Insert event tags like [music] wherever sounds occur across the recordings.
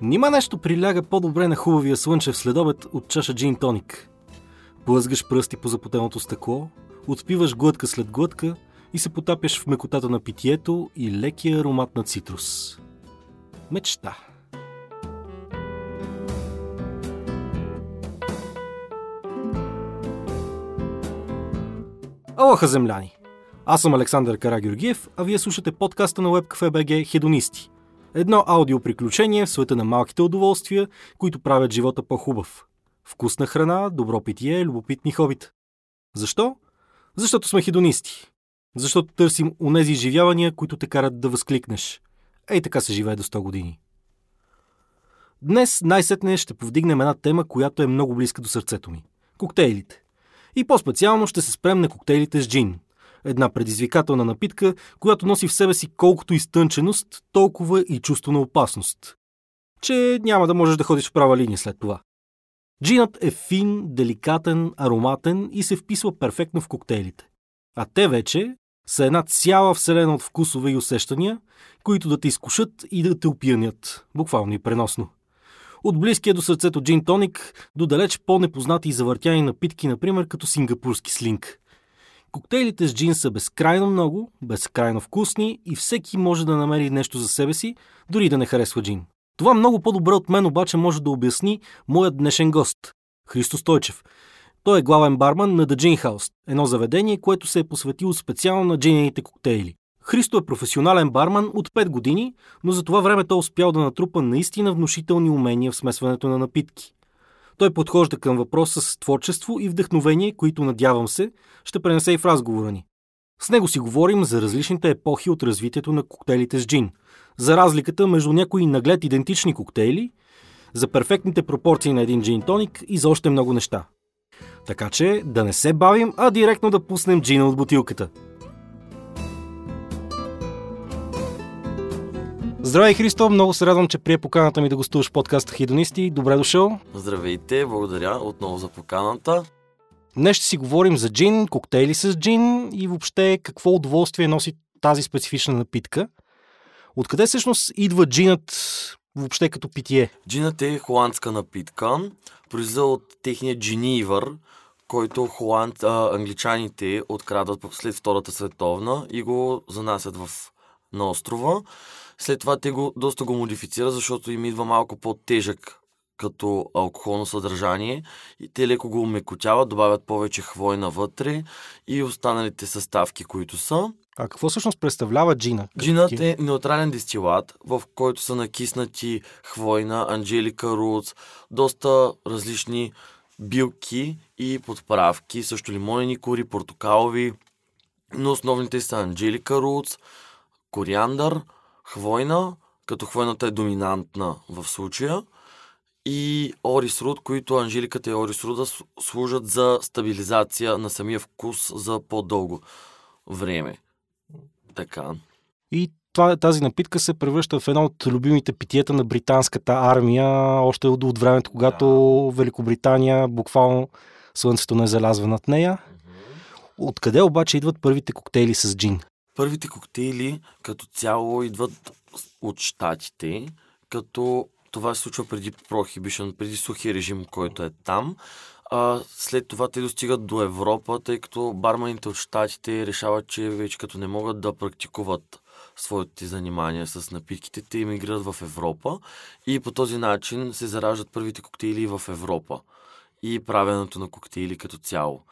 Нима нещо приляга по-добре на хубавия слънчев следобед от чаша джин тоник. Плъзгаш пръсти по запотеното стъкло, отпиваш глътка след глътка и се потапяш в мекотата на питието и лекия аромат на цитрус. Мечта. Алоха, земляни! Аз съм Александър Карагюргиев, а вие слушате подкаста на WebCafe.bg Хедонисти. Едно аудиоприключение в света на малките удоволствия, които правят живота по-хубав. Вкусна храна, добро питие, любопитни хобита. Защо? Защото сме хедонисти. Защото търсим онези изживявания, които те карат да възкликнеш. Ей така се живее до 100 години. Днес най-сетне ще повдигнем една тема, която е много близка до сърцето ми. Коктейлите. И по-специално ще се спрем на коктейлите с джин. Една предизвикателна напитка, която носи в себе си колкото изтънченост, толкова и чувство на опасност. Че няма да можеш да ходиш в права линия след това. Джинът е фин, деликатен, ароматен и се вписва перфектно в коктейлите. А те вече са една цяла вселена от вкусове и усещания, които да те изкушат и да те опиянят, буквално и преносно. От близкия до сърцето джин тоник до далеч по-непознати и завъртяни напитки, например като сингапурски слинг. Коктейлите с джин са безкрайно много, безкрайно вкусни и всеки може да намери нещо за себе си, дори да не харесва джин. Това много по-добре от мен обаче може да обясни моят днешен гост – Христо Стойчев. Той е главен барман на The Gin House, едно заведение, което се е посветило специално на джинените коктейли. Христо е професионален барман от 5 години, но за това време той е успял да натрупа наистина внушителни умения в смесването на напитки. Той подхожда към въпроса с творчество и вдъхновение, които, надявам се, ще пренесе и в разговора ни. С него си говорим за различните епохи от развитието на коктейлите с джин, за разликата между някои наглед идентични коктейли, за перфектните пропорции на един джин тоник и за още много неща. Така че да не се бавим, а директно да пуснем джина от бутилката – Здравей, Христо! Много се радвам, че прие поканата ми да гостуваш в подкаста Хидонисти. Добре дошъл! Здравейте! Благодаря отново за поканата. Днес ще си говорим за джин, коктейли с джин и въобще какво удоволствие носи тази специфична напитка. Откъде всъщност идва джинът въобще като питие? Джинът е холандска напитка, произвежда от техния джинивър, който холанд, а, англичаните открадват след Втората световна и го занасят в, на острова. След това те го, доста го модифицира, защото им идва малко по-тежък като алкохолно съдържание и те леко го умекотяват, добавят повече хвойна вътре и останалите съставки, които са. А какво всъщност представлява джина? Джинът е неутрален дестилат, в който са накиснати хвойна, анджелика рутс, доста различни билки и подправки, също лимонени кори, портокалови, но основните са анджелика рутс, кориандър, хвойна, като хвойната е доминантна в случая, и Орис Руд, които Анжеликата и Орис Руда служат за стабилизация на самия вкус за по-дълго време. Така. И това, тази напитка се превръща в едно от любимите питиета на британската армия, още от, от времето, когато да. Великобритания буквално слънцето не залязва над нея. Откъде обаче идват първите коктейли с джин? Първите коктейли като цяло идват от щатите, като това се случва преди прохибишън, преди сухия режим, който е там. А, след това те достигат до Европа, тъй като барманите от щатите решават, че вече като не могат да практикуват своите занимания с напитките, те емигрират в Европа и по този начин се зараждат първите коктейли в Европа и правенето на коктейли като цяло.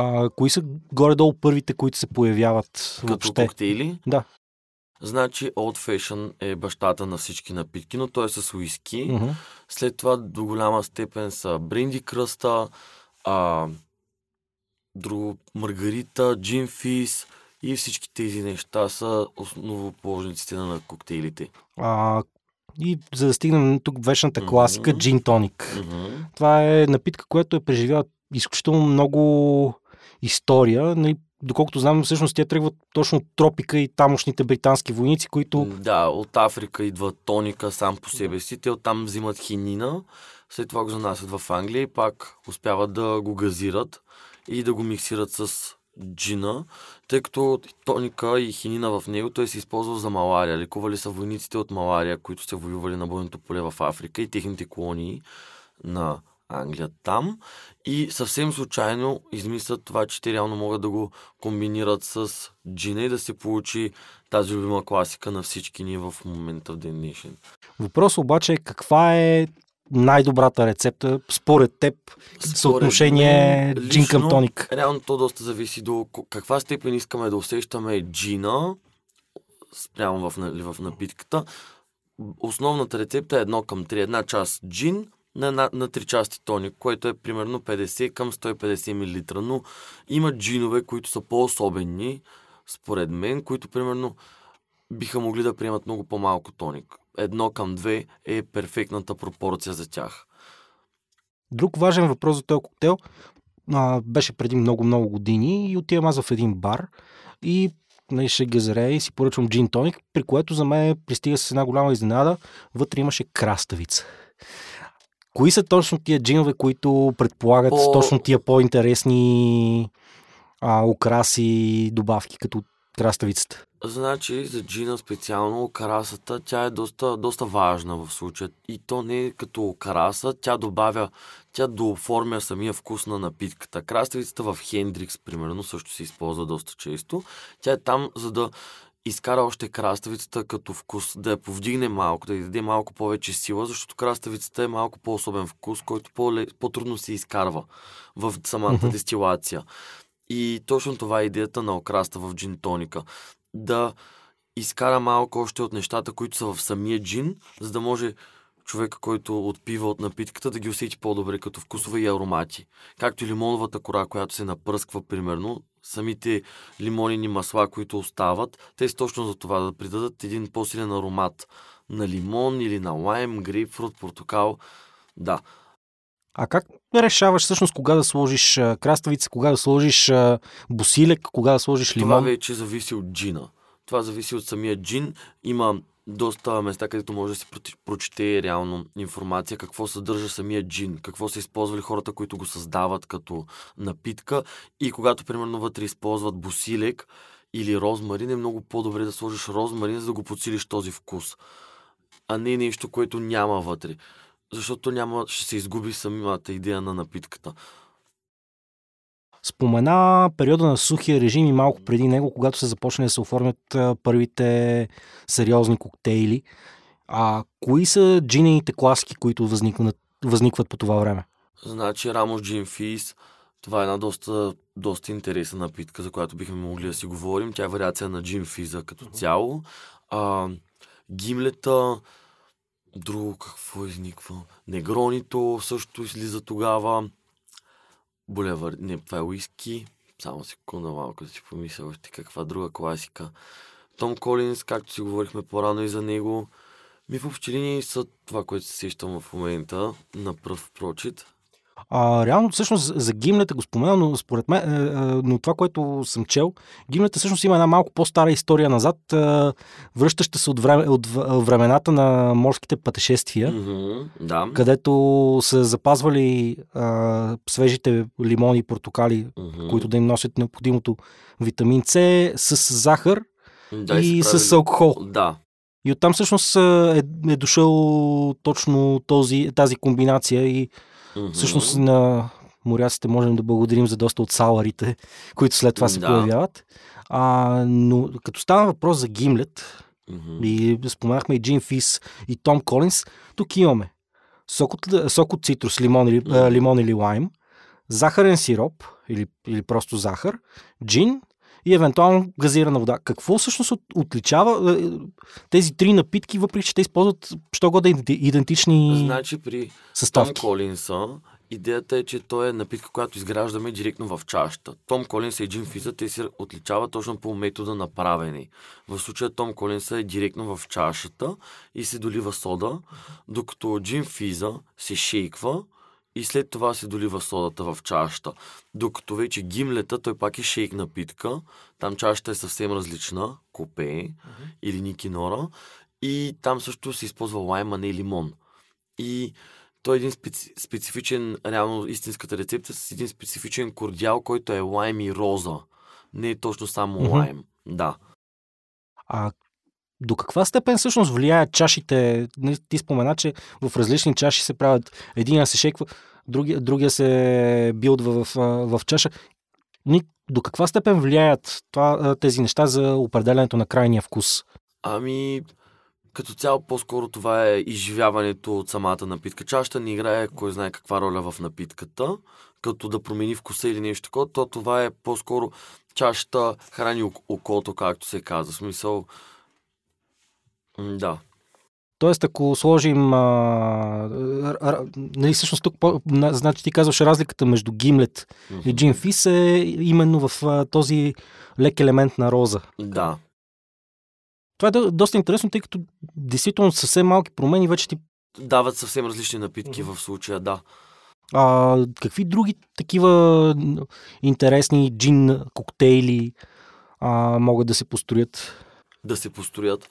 А, кои са горе-долу първите, които се появяват Като въобще? коктейли? Да. Значи Old Fashion е бащата на всички напитки, но той е с уиски. Uh-huh. След това до голяма степен са бринди кръста, а, друго маргарита, джин фис и всички тези неща са основоположниците на коктейлите. А, и за да стигнем тук вечната класика, джин тоник. Mm-hmm. Това е напитка, която е преживяла изключително много история. Нали, доколкото знам, всъщност тя тръгва точно от тропика и тамошните британски войници, които... Да, от Африка идва тоника сам по себе си. Те оттам взимат хинина, след това го занасят в Англия и пак успяват да го газират и да го миксират с джина, тъй като тоника и хинина в него той се използва за малария. Лекували са войниците от малария, които са воювали на бойното поле в Африка и техните колонии на Англия там. И съвсем случайно измислят това, че те реално могат да го комбинират с джина и да се получи тази любима класика на всички ни в момента в ден днешен. Въпрос обаче е каква е най-добрата рецепта според теб според съотношение мен, джин към тоник? Реално то доста зависи до каква степен искаме да усещаме джина спрямо в, нали, в напитката. Основната рецепта е едно към 3. Една част джин, на, на, на 3 части тоник, което е примерно 50 към 150 мл. Но има джинове, които са по-особени, според мен, които примерно биха могли да приемат много по-малко тоник. Едно към две е перфектната пропорция за тях. Друг важен въпрос за този коктейл а, беше преди много-много години и отивам аз в един бар и нали, ще газаре и си поръчвам джин тоник, при което за мен пристига с една голяма изненада. Вътре имаше краставица. Кои са точно тия джинове, които предполагат По... точно тия по-интересни а, украси, добавки, като краставицата? Значи за джина специално окрасата, тя е доста, доста важна в случая. И то не е като окраса, тя добавя, тя дооформя самия вкус на напитката. Краставицата в Хендрикс, примерно, също се използва доста често. Тя е там, за да изкара още краставицата като вкус, да я повдигне малко, да й даде малко повече сила, защото краставицата е малко по-особен вкус, който по-трудно се изкарва в самата mm-hmm. дестилация. И точно това е идеята на окраста в джин тоника. Да изкара малко още от нещата, които са в самия джин, за да може човека, който отпива от напитката, да ги усети по-добре като вкусове и аромати. Както и лимоновата кора, която се напръсква, примерно, самите лимонини масла, които остават, те са точно за това, да придадат един по-силен аромат на лимон или на лайм, грейпфрут, портокал. Да. А как решаваш всъщност кога да сложиш краставица, кога да сложиш босилек, кога да сложиш лимон? Това вече зависи от джина. Това зависи от самия джин. Има доста места, където може да си прочете реално информация какво съдържа самия джин, какво са използвали хората, които го създават като напитка и когато примерно вътре използват босилек или розмарин, е много по-добре да сложиш розмарин, за да го подсилиш този вкус, а не нещо, което няма вътре. Защото няма, ще се изгуби самата идея на напитката. Спомена периода на сухия режим и малко преди него, когато се започне да се оформят първите сериозни коктейли. А кои са джинените класки, които възникват, възникват по това време? Значи Рамос Джин Фис, това е една доста, доста интересна напитка, за която бихме могли да си говорим. Тя е вариация на Джин Физа като цяло. А, гимлета, друго какво изниква? Негронито също излиза тогава. Булевар, не, това е уиски. Само секунда малко да си помисля още каква друга класика. Том Колинс, както си говорихме по-рано и за него, ми в общи линии са това, което се сещам в момента на пръв прочит. А, реално, всъщност, за гимнета го спомена, но според мен, е, е, но това, което съм чел, гимнета всъщност има една малко по-стара история назад, е, връщаща се от, време, от времената на морските пътешествия, mm-hmm, да. където са запазвали е, свежите лимони и портокали, mm-hmm. които да им носят необходимото витамин С с захар да, и с алкохол. Да. И оттам всъщност е, е дошъл точно този, тази комбинация и Mm-hmm. Всъщност на моряците можем да благодарим за доста от саларите, които след това се да. появяват. А, но като става въпрос за Гимлет, mm-hmm. и споменахме и Джин Фис и Том Колинс, тук имаме сок от, сок от цитрус, лимон или, mm-hmm. лимон или лайм, захарен сироп или, или просто захар, джин и евентуално газирана вода. Какво всъщност от, отличава тези три напитки, въпреки че те използват що года идентични Значи при съставки? Том Колинса идеята е, че той е напитка, която изграждаме директно в чашата. Том Колинс и Джин Физа, те се отличават точно по метода на правене. В случая Том Колинс е директно в чашата и се долива сода, докато Джин Физа се шейква, и след това се долива содата в чашата. Докато вече гимлета, той пак е шейк напитка. Там чашата е съвсем различна, копе mm-hmm. или никинора. И там също се използва лайм, а не лимон. И той е един специ, специфичен, реално истинската рецепта с един специфичен кордиал, който е лайм и роза. Не е точно само Мгм. лайм. Да. А до каква степен всъщност влияят чашите? Ти спомена, че в различни чаши се правят. Един се шеква, другия, другия се билдва в, в чаша. До каква степен влияят това, тези неща за определенето на крайния вкус? Ами, като цяло по-скоро това е изживяването от самата напитка. Чашата не играе кой знае каква роля в напитката, като да промени вкуса или нещо такова, то това е по-скоро чашата храни ок- окото, както се казва. В смисъл, да. Тоест, ако сложим. А, р- нали, всъщност тук, по, на, значи ти казваш разликата между гимлет и джин фис е именно в а, този лек елемент на роза. Да. Това е до, доста интересно, тъй като действително съвсем малки промени вече ти Дават съвсем различни напитки Мгм. в случая, да. А, какви други такива интересни джин коктейли а, могат да се построят? да се построят.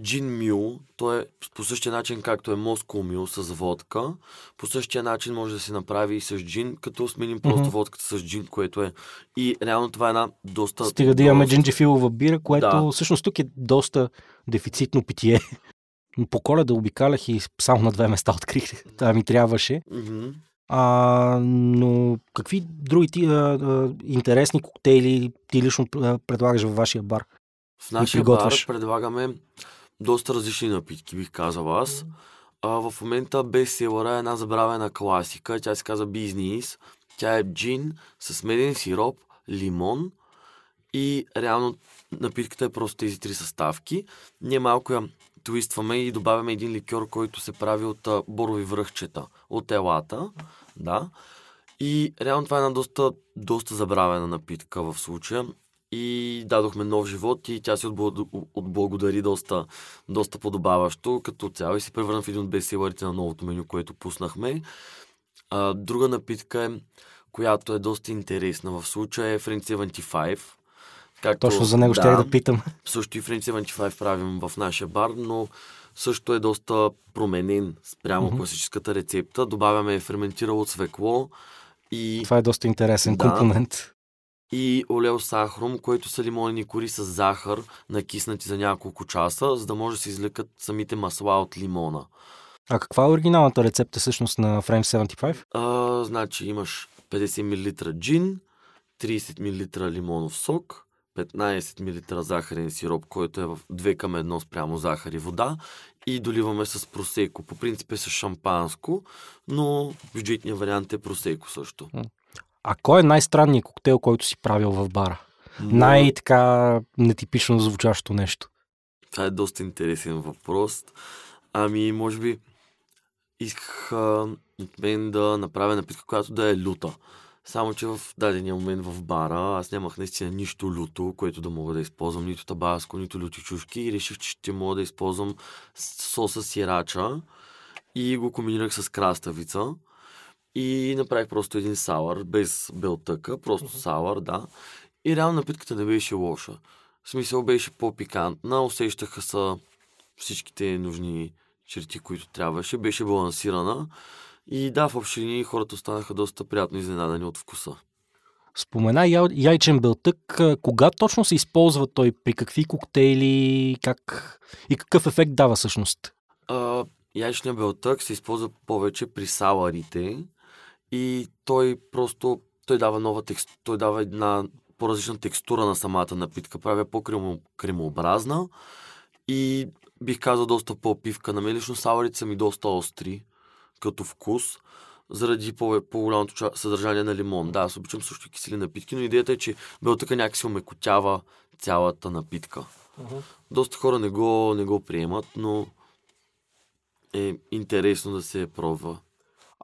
Джин Мюл, то е по същия начин, както е Москоу Мюл с водка. По същия начин може да се направи и с джин, като сменим просто Мгм. водката с джин, което е. И реално това е една доста... Стига да имаме джинджифилова бира, което Да. всъщност тук е доста дефицитно питие. [laughs] По коледа обикалях и само на две места [laughs] открих. Това ми трябваше. Мгм. А, но какви други ти, а, а, интересни коктейли ти лично а, предлагаш във вашия бар? В нашия бар предлагаме доста различни напитки, бих казал аз. А, в момента бестселъра е една забравена класика. Тя се казва Бизнес. Тя е джин с меден сироп, лимон и реално напитката е просто тези три съставки. Ние малко я твистваме и добавяме един ликьор, който се прави от а, борови връхчета, от елата. Да. И реално това е една доста, доста забравена напитка в случая. И дадохме нов живот и тя се отблаго- отблагодари доста, доста подобаващо като цяло и се превърна в един от бестселърите на новото меню, което пуснахме. А, друга напитка е, която е доста интересна в случая е French 75. Както, Точно за него ще я да питам. също и French 75 правим в нашия бар, но също е доста променен спрямо Мгм. класическата рецепта. Добавяме ферментирало цвекло и, Това е доста интересен Да. компонент. И олео сахаром, което са лимонени кори с захар, накиснати за няколко часа, за да може да се извлекат самите масла от лимона. А каква е оригиналната рецепта всъщност на Frame 75? А, значи имаш 50 мл джин, 30 мл лимонов сок, 15 мл захарен сироп, който е в 2 към 1 спрямо захар и вода и доливаме с просеко. По принцип е с шампанско, но бюджетният вариант е просеко също. А кой е най-странният коктейл, който си правил в бара? Но Най-така нетипично звучащо нещо. Това е доста интересен въпрос. Ами, може би исках а, от мен да направя напитка, която да е люта. Само, че в дадения момент в бара аз нямах наистина нищо люто, което да мога да използвам, нито табаско, нито люти чушки и реших, че ще мога да използвам соса сирача и го комбинирах с краставица и направих просто един сауър, без белтъка, просто сауър, да. И реално напитката не беше лоша. В смисъл беше по-пикантна, усещаха са всичките нужни черти, които трябваше, беше балансирана. И да, в общи линии хората останаха доста приятно изненадани от вкуса. Спомена я, яйчен белтък. Кога точно се използва той? При какви коктейли? Как... И какъв ефект дава всъщност? А, яйчният белтък се използва повече при саларите и той просто той дава нова текстура, той дава една по-различна текстура на самата напитка, прави я по-кремообразна и бих казал доста по-пивка. На мен лично саларите са ми доста остри като вкус, заради по- по-голямото съдържание на лимон. Да, аз обичам също кисели напитки, но идеята е, че белтъка някакси омекотява цялата напитка. Доста хора не го, не го приемат, но е интересно да се пробва.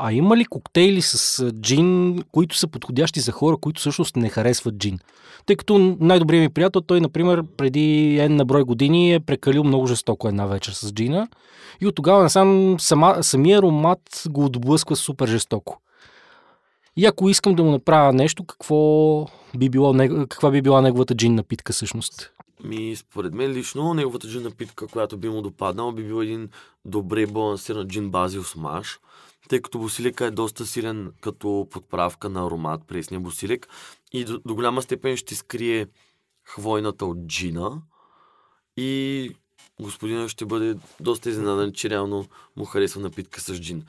А има ли коктейли с джин, които са подходящи за хора, които всъщност не харесват джин? Тъй като най-добрият ми приятел, той, например, преди един на брой години е прекалил много жестоко една вечер с джина и от тогава насам сама, самия аромат го отблъсква супер жестоко. И ако искам да му направя нещо, какво би било, каква би била неговата джин напитка всъщност? Ми, според мен лично, неговата джин напитка, която би му допаднала, би бил един добре балансиран джин базил смаш, тъй като босилика е доста силен като подправка на аромат, пресния босилик и до, до голяма степен ще скрие хвойната от джина и господина ще бъде доста изненадан, че реално му харесва напитка с джин.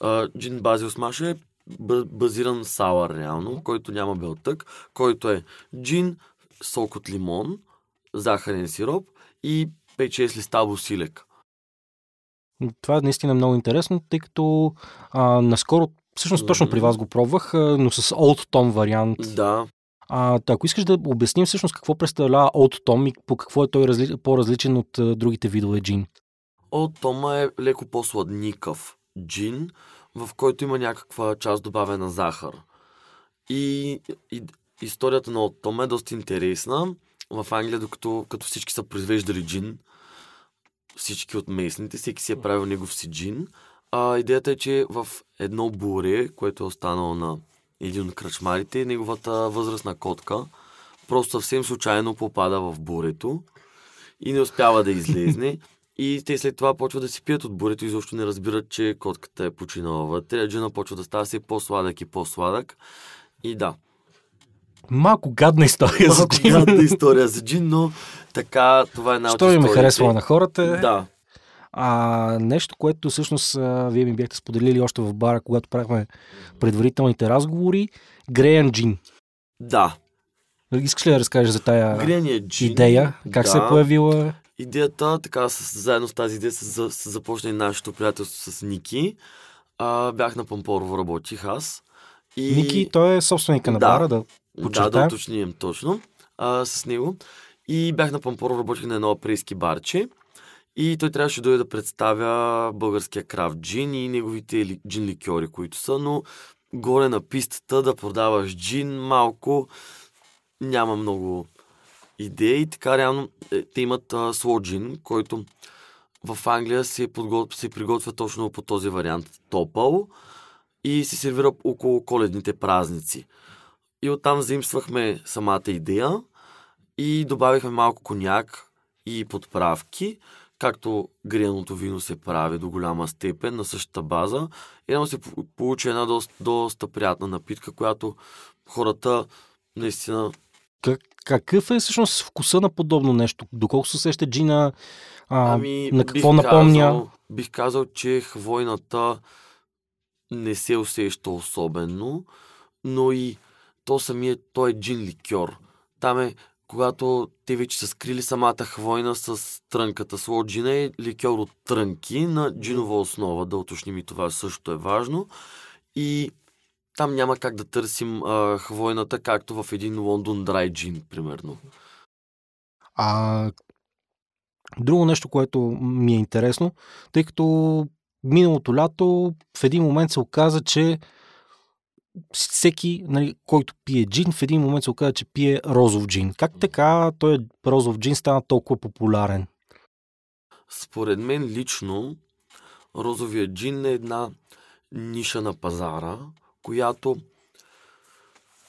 А, джин базил смаш е базиран сауър реално, който няма белтък, който е джин, сок от лимон, захарен сироп и 5-6 листа босилек. Това е наистина много интересно, тъй като а, наскоро, всъщност точно при вас го пробвах, но с Old Tom вариант. Да. А, ако искаш да обясним всъщност какво представлява Old Tom и по какво е той разли... по-различен от а, другите видове джин. Old Tom е леко по-сладникъв джин, в който има някаква част добавена захар. И, и историята на Old Tom е доста интересна. В Англия, докато като всички са произвеждали джин, всички от местните, всеки си е правил негов си джин. А, идеята е, че в едно буре, което е останало на един от кръчмарите, неговата възрастна котка просто съвсем случайно попада в бурето и не успява да излезне. [laughs] И те след това почват да си пият от бурето и изобщо не разбират, че котката е починала вътре. Джина почва да става все по-сладък и по-сладък. И да. Малко гадна история Малко за джин. гадна история за джин, но така, това е една Що ми ме харесва на хората. Да. А нещо, което всъщност а, вие ми бяхте споделили още в бара, когато правихме предварителните разговори, Греян Джин. Да. Искаш ли да разкажеш за тая джин, идея? Как да. се е появила? Идеята, така, с, заедно с тази идея се, се започна и нашето приятелство с Ники. А, бях на Пампорово, работих аз. И... Ники, той е собственика на да, бара, да почертаем. Да, да уточним точно а, с него. И бях на Пампорово, работих на едно апрейски барче. И той трябваше да дойде да представя българския крафт джин и неговите джин ликьори, които са, но горе на пистата да продаваш джин малко няма много идеи. Така реално е, те имат а, слоджин, който в Англия се, подготвя, се приготвя точно по този вариант топъл и се сервира около коледните празници. И оттам заимствахме самата идея и добавихме малко коняк и подправки, както греното вино се прави до голяма степен на същата база. И се получи една доста, доста приятна напитка, която хората наистина как, какъв е всъщност вкуса на подобно нещо? Доколко се сеща джина? А, ами, на какво бих напомня? Казал, бих казал, че хвойната не се усеща особено, но и то самият, той е джин ликьор. Там е, когато те вече са скрили самата хвойна с трънката. Сло джина е ликьор от трънки на джинова основа, да уточним и това също е важно. И там няма как да търсим а, хвойната, както в един Лондон Драй джин, примерно. А друго нещо, което ми е интересно, тъй като миналото лято в един момент се оказа, че всеки, нали, който пие джин, в един момент се оказа, че пие розов джин. Как така той розов джин стана толкова популярен? Според мен лично розовия джин е една ниша на пазара, която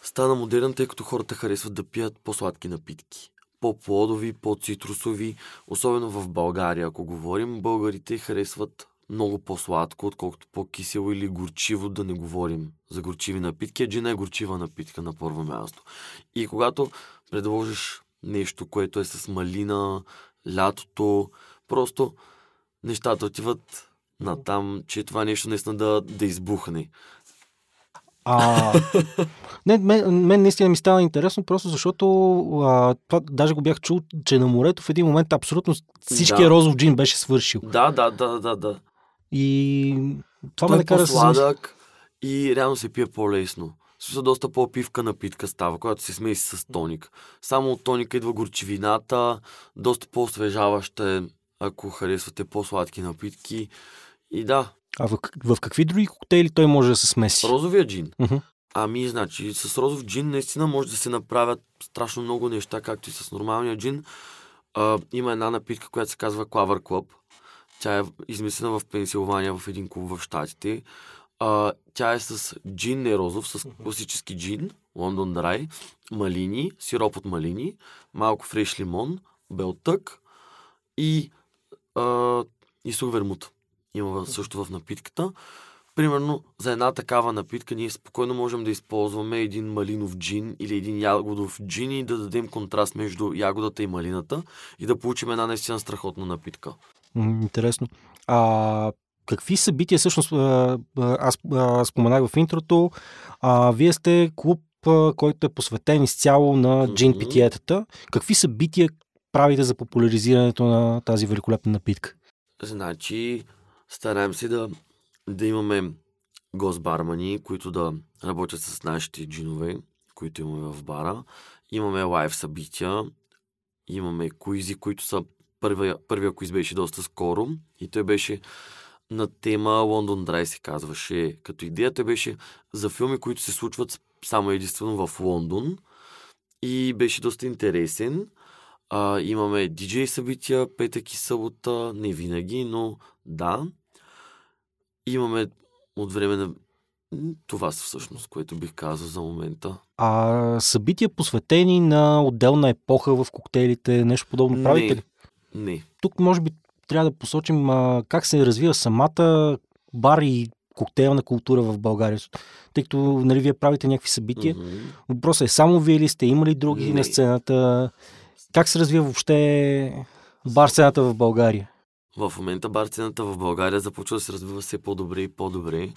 стана модерна, тъй като хората харесват да пият по-сладки напитки. По-плодови, по-цитрусови, особено в България, ако говорим, българите харесват много по-сладко, отколкото по-кисело или горчиво, да не говорим за горчиви напитки. Джина е горчива напитка на първо място. И когато предложиш нещо, което е с малина, лятото, просто нещата отиват на там, че това нещо наистина да, да избухне. А, не, мен, мен наистина ми стана интересно, просто защото а, това, даже го бях чул, че на морето в един момент абсолютно всичкия да. розов джин беше свършил. Да, да, да, да, да. И това Той ме накара да сладък и реално се пие по-лесно. Също доста по-пивка напитка става, когато се смеси с тоник. Само от тоника идва горчивината, доста по-освежаваща е, ако харесвате по-сладки напитки. И да, а в, в какви други коктейли той може да се смеси? Розовия джин. Uh-huh. Ами, значи, с розов джин наистина може да се направят страшно много неща, както и с нормалния джин. А, има една напитка, която се казва Клавър Club. Тя е измислена в Пенсилвания в един клуб в Штатите. А, тя е с джин, не розов, с класически джин, Лондон Драй, малини, сироп от малини, малко фреш лимон, белтък и, а, и сух вермут. Има също в напитката. Примерно, за една такава напитка ние спокойно можем да използваме един малинов джин или един ягодов джин и да дадем контраст между ягодата и малината и да получим една наистина страхотна напитка. Интересно. А какви събития, всъщност, аз, споменах в интрото, а, вие сте клуб, който е посветен изцяло на джин питиетата. Какви събития правите за популяризирането на тази великолепна напитка? Значи, стараем се да, да имаме гостбармани, които да работят с нашите джинове, които имаме в бара. Имаме лайв събития, имаме куизи, които са първия, първия куиз беше доста скоро и той беше на тема Лондон Драй се казваше. Като идеята беше за филми, които се случват само единствено в Лондон и беше доста интересен. А, имаме диджей събития, петък и събота, не винаги, но да. Имаме от време на това са всъщност, което бих казал за момента. А събития посветени на отделна епоха в коктейлите, нещо подобно правите ли? Не. Тук може би трябва да посочим а, как се развива самата бар и коктейлна култура в България. Тъй като нали, вие правите някакви събития. Mm-hmm. Въпросът е само вие ли сте, има ли други не. на сцената? Как се развива въобще бар сцената в България? В момента бар сцената в България започва да се развива все по-добре и по-добре.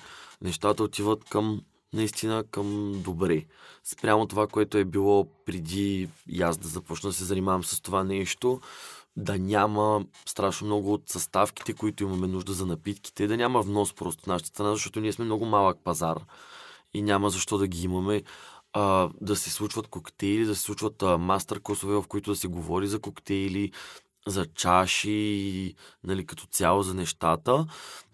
Нещата отиват към наистина към добре. Спрямо това, което е било преди и аз да започна да се занимавам с това нещо, да няма страшно много от съставките, които имаме нужда за напитките, да няма внос просто в нашата страна, защото ние сме много малък пазар и няма защо да ги имаме. А, да се случват коктейли, да се случват мастер класове, в които да се говори за коктейли, за чаши нали, като цяло за нещата.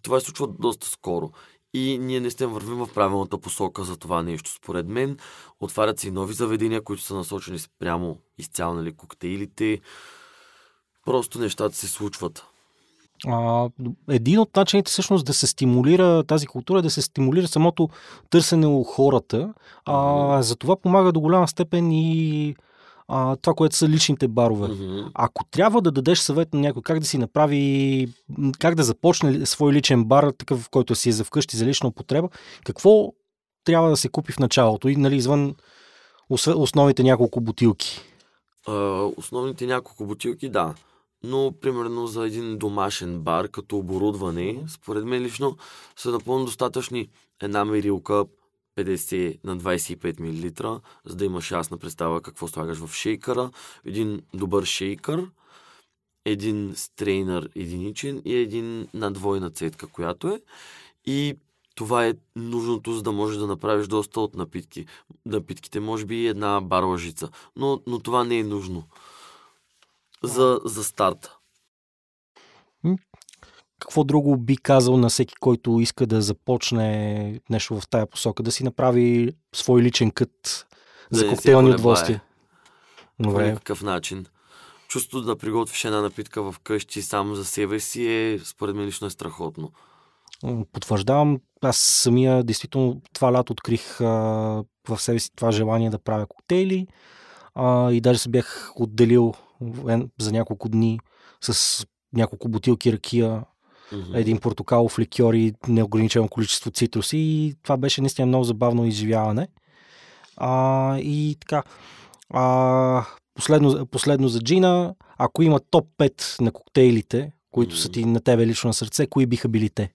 Това се случва доста скоро. И ние не сте вървим в правилната посока за това нещо. Според мен отварят се и нови заведения, които са насочени спрямо изцяло нали, коктейлите, Просто нещата се случват. А, един от начините всъщност да се стимулира тази култура, е да се стимулира самото търсене у хората. А, за това помага до голяма степен и а, това, което са личните барове. Mm-hmm. Ако трябва да дадеш съвет на някой как да си направи, как да започне свой личен бар, такъв, в който си е за вкъщи за лична употреба, какво трябва да се купи в началото и нали, извън основните няколко бутилки? Uh, основните няколко бутилки, да но примерно за един домашен бар като оборудване, според мен лично са напълно достатъчни една мерилка 50 на 25 мл, за да имаш ясна представа какво слагаш в шейкъра, един добър шейкър, един стрейнър единичен и един на двойна цетка, която е. И това е нужното, за да можеш да направиш доста от напитки. Напитките, може би една бар лъжица. Но, но това не е нужно за, за старта. Какво друго би казал на всеки, който иска да започне нещо в тая посока, да си направи свой личен кът да за коктейлни удоволствия? По някакъв начин. Чувството да приготвиш една напитка в къщи само за себе си е, според мен лично е страхотно. Потвърждавам, аз самия действително това лято открих а, в себе си това желание да правя коктейли а, и даже се бях отделил за няколко дни с няколко бутилки ракия, mm-hmm. един портокалов ликьор и неограничено количество цитруси и това беше наистина много забавно изживяване. А, и така, а, последно, последно за джина, ако има топ 5 на коктейлите, които mm-hmm. са ти на тебе лично на сърце, кои биха били те?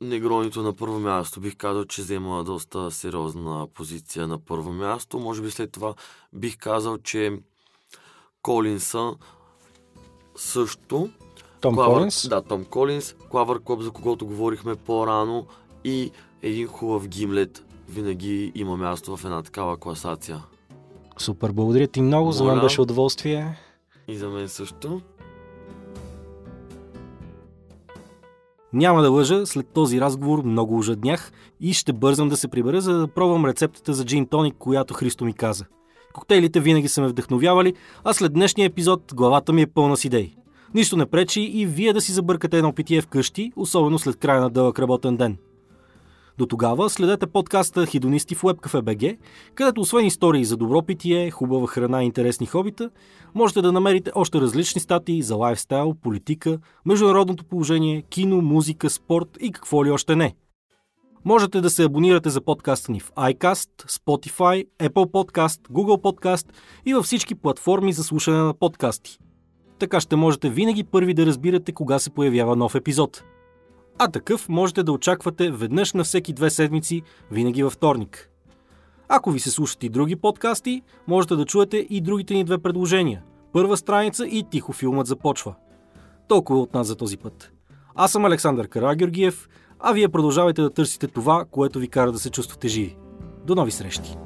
Негронито на първо място бих казал, че взема доста сериозна позиция на първо място. Може би след това бих казал, че Колинса също. Том Клавър, Колинс? Да, Том Колинс. Клавър Клоп, за когото говорихме по-рано. И един хубав гимлет винаги има място в една такава класация. Супер, благодаря ти много. Моля. За мен беше удоволствие. И за мен също. Няма да лъжа, след този разговор много ожаднях и ще бързам да се прибера, за да пробвам рецептата за джин тоник, която Христо ми каза. Коктейлите винаги са ме вдъхновявали, а след днешния епизод главата ми е пълна с идеи. Нищо не пречи и вие да си забъркате едно питие вкъщи, особено след края на дълъг работен ден. До тогава следете подкаста Хидонисти в WebCafe.bg, където освен истории за добро питие, хубава храна и интересни хобита, можете да намерите още различни статии за лайфстайл, политика, международното положение, кино, музика, спорт и какво ли още не. Можете да се абонирате за подкаста ни в iCast, Spotify, Apple Podcast, Google Podcast и във всички платформи за слушане на подкасти. Така ще можете винаги първи да разбирате кога се появява нов епизод – а такъв можете да очаквате веднъж на всеки две седмици, винаги във вторник. Ако ви се слушат и други подкасти, можете да чуете и другите ни две предложения. Първа страница и тихо филмът започва. Толкова от нас за този път. Аз съм Александър Карагеоргиев, а вие продължавайте да търсите това, което ви кара да се чувствате живи. До нови срещи!